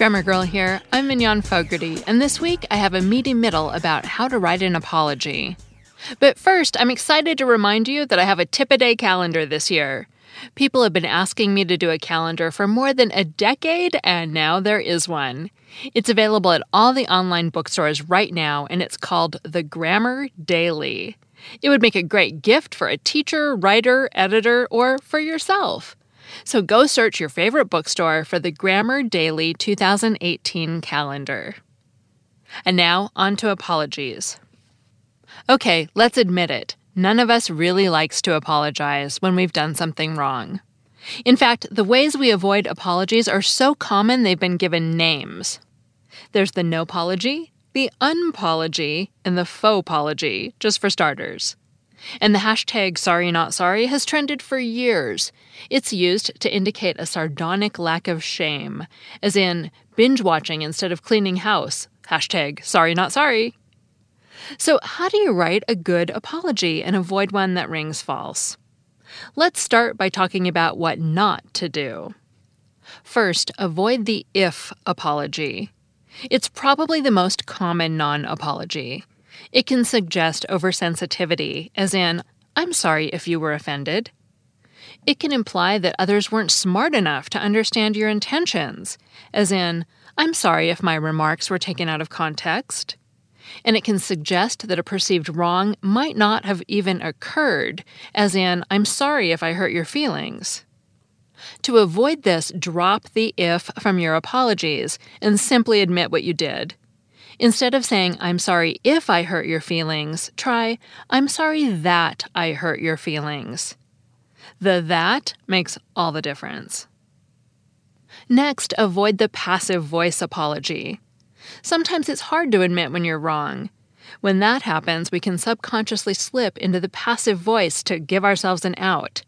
Grammar Girl here. I'm Mignon Fogarty, and this week I have a meaty middle about how to write an apology. But first, I'm excited to remind you that I have a tip a day calendar this year. People have been asking me to do a calendar for more than a decade, and now there is one. It's available at all the online bookstores right now, and it's called The Grammar Daily. It would make a great gift for a teacher, writer, editor, or for yourself. So go search your favorite bookstore for the Grammar Daily 2018 calendar. And now, on to apologies. Okay, let's admit it. None of us really likes to apologize when we've done something wrong. In fact, the ways we avoid apologies are so common they've been given names. There's the no apology, the unpology, and the faux apology, just for starters. And the hashtag sorry not sorry has trended for years. It's used to indicate a sardonic lack of shame, as in binge watching instead of cleaning house. Hashtag sorry not sorry. So, how do you write a good apology and avoid one that rings false? Let's start by talking about what not to do. First, avoid the if apology. It's probably the most common non apology. It can suggest oversensitivity, as in, I'm sorry if you were offended. It can imply that others weren't smart enough to understand your intentions, as in, I'm sorry if my remarks were taken out of context. And it can suggest that a perceived wrong might not have even occurred, as in, I'm sorry if I hurt your feelings. To avoid this, drop the if from your apologies and simply admit what you did. Instead of saying, I'm sorry if I hurt your feelings, try, I'm sorry that I hurt your feelings. The that makes all the difference. Next, avoid the passive voice apology. Sometimes it's hard to admit when you're wrong. When that happens, we can subconsciously slip into the passive voice to give ourselves an out.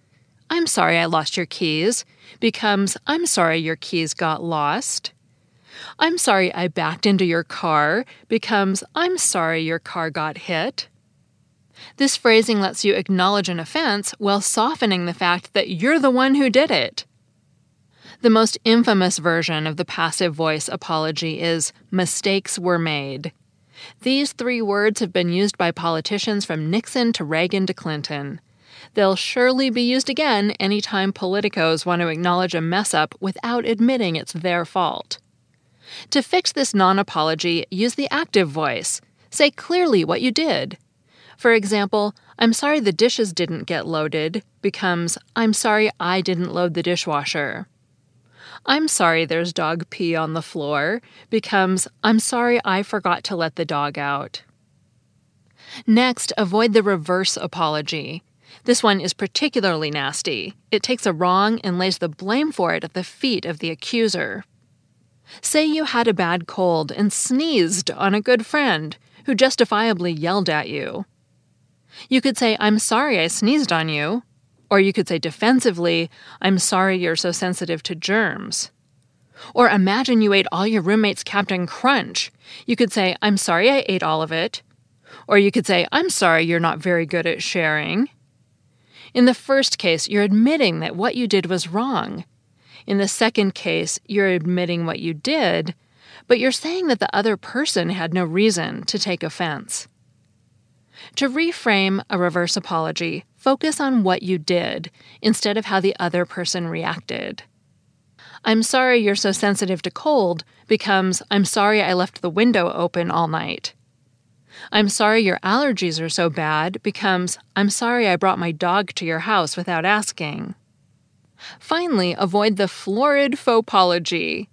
I'm sorry I lost your keys becomes I'm sorry your keys got lost. I'm sorry I backed into your car becomes I'm sorry your car got hit. This phrasing lets you acknowledge an offense while softening the fact that you're the one who did it. The most infamous version of the passive voice apology is mistakes were made. These three words have been used by politicians from Nixon to Reagan to Clinton. They'll surely be used again anytime politicos want to acknowledge a mess up without admitting it's their fault. To fix this non apology, use the active voice. Say clearly what you did. For example, I'm sorry the dishes didn't get loaded becomes I'm sorry I didn't load the dishwasher. I'm sorry there's dog pee on the floor becomes I'm sorry I forgot to let the dog out. Next, avoid the reverse apology. This one is particularly nasty. It takes a wrong and lays the blame for it at the feet of the accuser. Say you had a bad cold and sneezed on a good friend who justifiably yelled at you. You could say, I'm sorry I sneezed on you. Or you could say defensively, I'm sorry you're so sensitive to germs. Or imagine you ate all your roommate's Captain Crunch. You could say, I'm sorry I ate all of it. Or you could say, I'm sorry you're not very good at sharing. In the first case, you're admitting that what you did was wrong. In the second case, you're admitting what you did, but you're saying that the other person had no reason to take offense. To reframe a reverse apology, focus on what you did instead of how the other person reacted. I'm sorry you're so sensitive to cold becomes I'm sorry I left the window open all night. I'm sorry your allergies are so bad becomes I'm sorry I brought my dog to your house without asking. Finally, avoid the florid faux apology.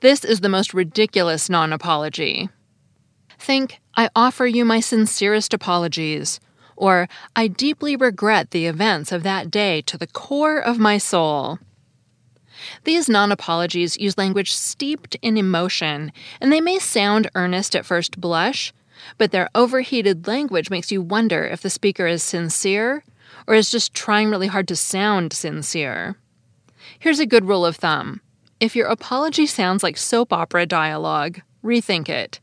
This is the most ridiculous non apology. Think, I offer you my sincerest apologies, or I deeply regret the events of that day to the core of my soul. These non apologies use language steeped in emotion, and they may sound earnest at first blush, but their overheated language makes you wonder if the speaker is sincere or is just trying really hard to sound sincere. Here's a good rule of thumb if your apology sounds like soap opera dialogue, rethink it.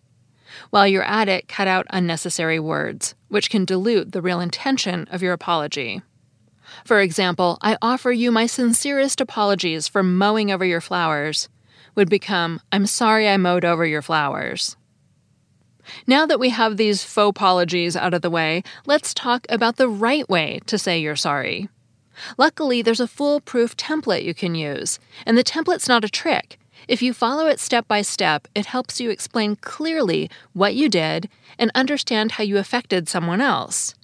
While you're at it, cut out unnecessary words, which can dilute the real intention of your apology. For example, I offer you my sincerest apologies for mowing over your flowers, would become, I'm sorry I mowed over your flowers. Now that we have these faux apologies out of the way, let's talk about the right way to say you're sorry. Luckily, there's a foolproof template you can use, and the template's not a trick. If you follow it step by step, it helps you explain clearly what you did and understand how you affected someone else.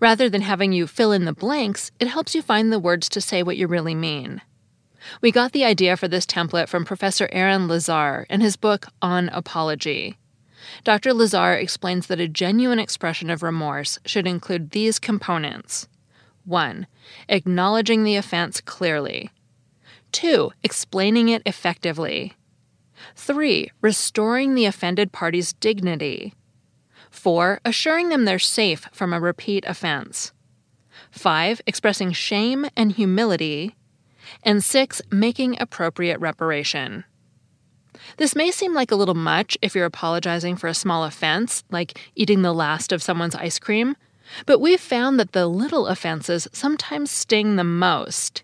Rather than having you fill in the blanks, it helps you find the words to say what you really mean. We got the idea for this template from Professor Aaron Lazare in his book On Apology. Dr. Lazare explains that a genuine expression of remorse should include these components 1. Acknowledging the offense clearly. 2. Explaining it effectively. 3. Restoring the offended party's dignity. 4. Assuring them they're safe from a repeat offense. 5. Expressing shame and humility. And 6. Making appropriate reparation. This may seem like a little much if you're apologizing for a small offense, like eating the last of someone's ice cream, but we've found that the little offenses sometimes sting the most.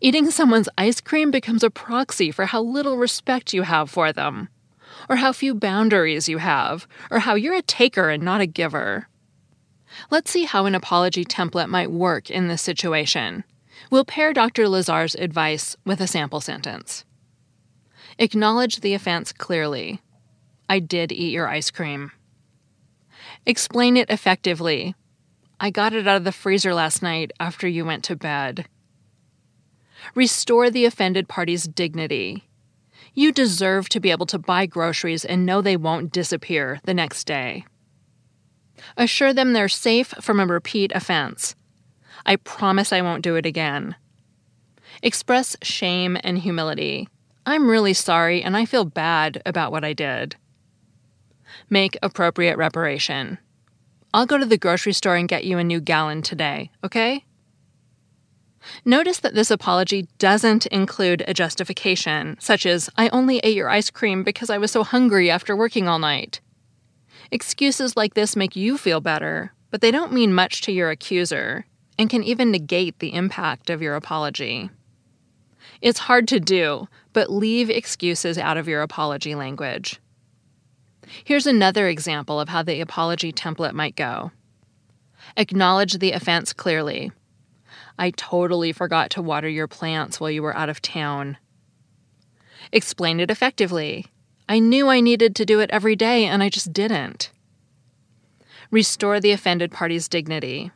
Eating someone's ice cream becomes a proxy for how little respect you have for them, or how few boundaries you have, or how you're a taker and not a giver. Let's see how an apology template might work in this situation. We'll pair Dr. Lazare's advice with a sample sentence. Acknowledge the offense clearly. I did eat your ice cream. Explain it effectively. I got it out of the freezer last night after you went to bed. Restore the offended party's dignity. You deserve to be able to buy groceries and know they won't disappear the next day. Assure them they're safe from a repeat offense. I promise I won't do it again. Express shame and humility. I'm really sorry and I feel bad about what I did. Make appropriate reparation. I'll go to the grocery store and get you a new gallon today, okay? Notice that this apology doesn't include a justification, such as, I only ate your ice cream because I was so hungry after working all night. Excuses like this make you feel better, but they don't mean much to your accuser and can even negate the impact of your apology. It's hard to do, but leave excuses out of your apology language. Here's another example of how the apology template might go Acknowledge the offense clearly. I totally forgot to water your plants while you were out of town. Explain it effectively. I knew I needed to do it every day and I just didn't. Restore the offended party's dignity.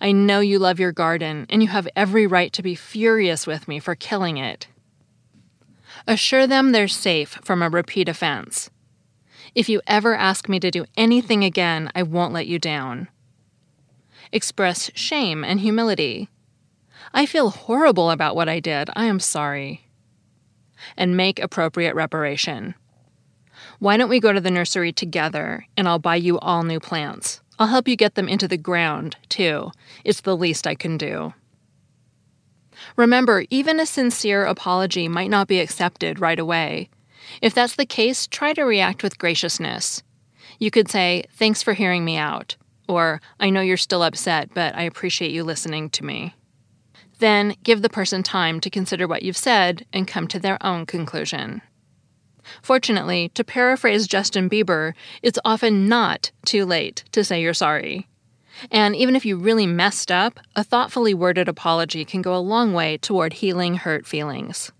I know you love your garden and you have every right to be furious with me for killing it. Assure them they're safe from a repeat offense. If you ever ask me to do anything again, I won't let you down. Express shame and humility. I feel horrible about what I did. I am sorry. And make appropriate reparation. Why don't we go to the nursery together and I'll buy you all new plants? I'll help you get them into the ground, too. It's the least I can do. Remember, even a sincere apology might not be accepted right away. If that's the case, try to react with graciousness. You could say, Thanks for hearing me out, or I know you're still upset, but I appreciate you listening to me. Then give the person time to consider what you've said and come to their own conclusion. Fortunately, to paraphrase Justin Bieber, it's often not too late to say you're sorry. And even if you really messed up, a thoughtfully worded apology can go a long way toward healing hurt feelings.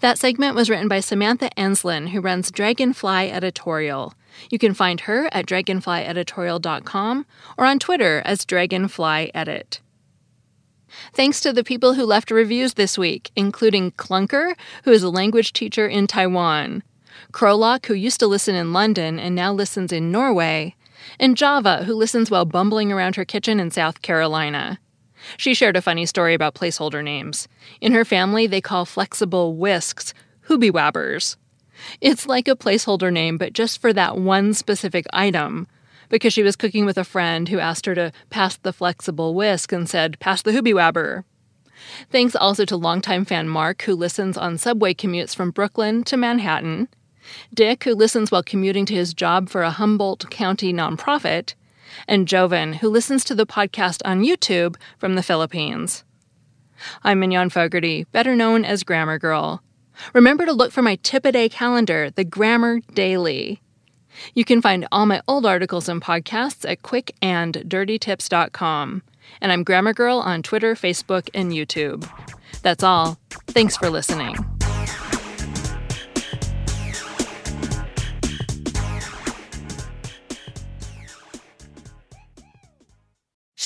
That segment was written by Samantha Enslen, who runs Dragonfly Editorial. You can find her at dragonflyeditorial.com or on Twitter as dragonflyedit. Thanks to the people who left reviews this week, including Clunker, who is a language teacher in Taiwan, Krolok, who used to listen in London and now listens in Norway, and Java, who listens while bumbling around her kitchen in South Carolina. She shared a funny story about placeholder names. In her family, they call flexible whisks hoobiwabbers. It's like a placeholder name, but just for that one specific item, because she was cooking with a friend who asked her to pass the flexible whisk and said, Pass the hoobie wabber. Thanks also to longtime fan Mark, who listens on subway commutes from Brooklyn to Manhattan, Dick, who listens while commuting to his job for a Humboldt County nonprofit, and Joven, who listens to the podcast on YouTube from the Philippines. I'm Mignon Fogarty, better known as Grammar Girl. Remember to look for my tip a day calendar, the Grammar Daily. You can find all my old articles and podcasts at quickanddirtytips.com. And I'm Grammar Girl on Twitter, Facebook, and YouTube. That's all. Thanks for listening.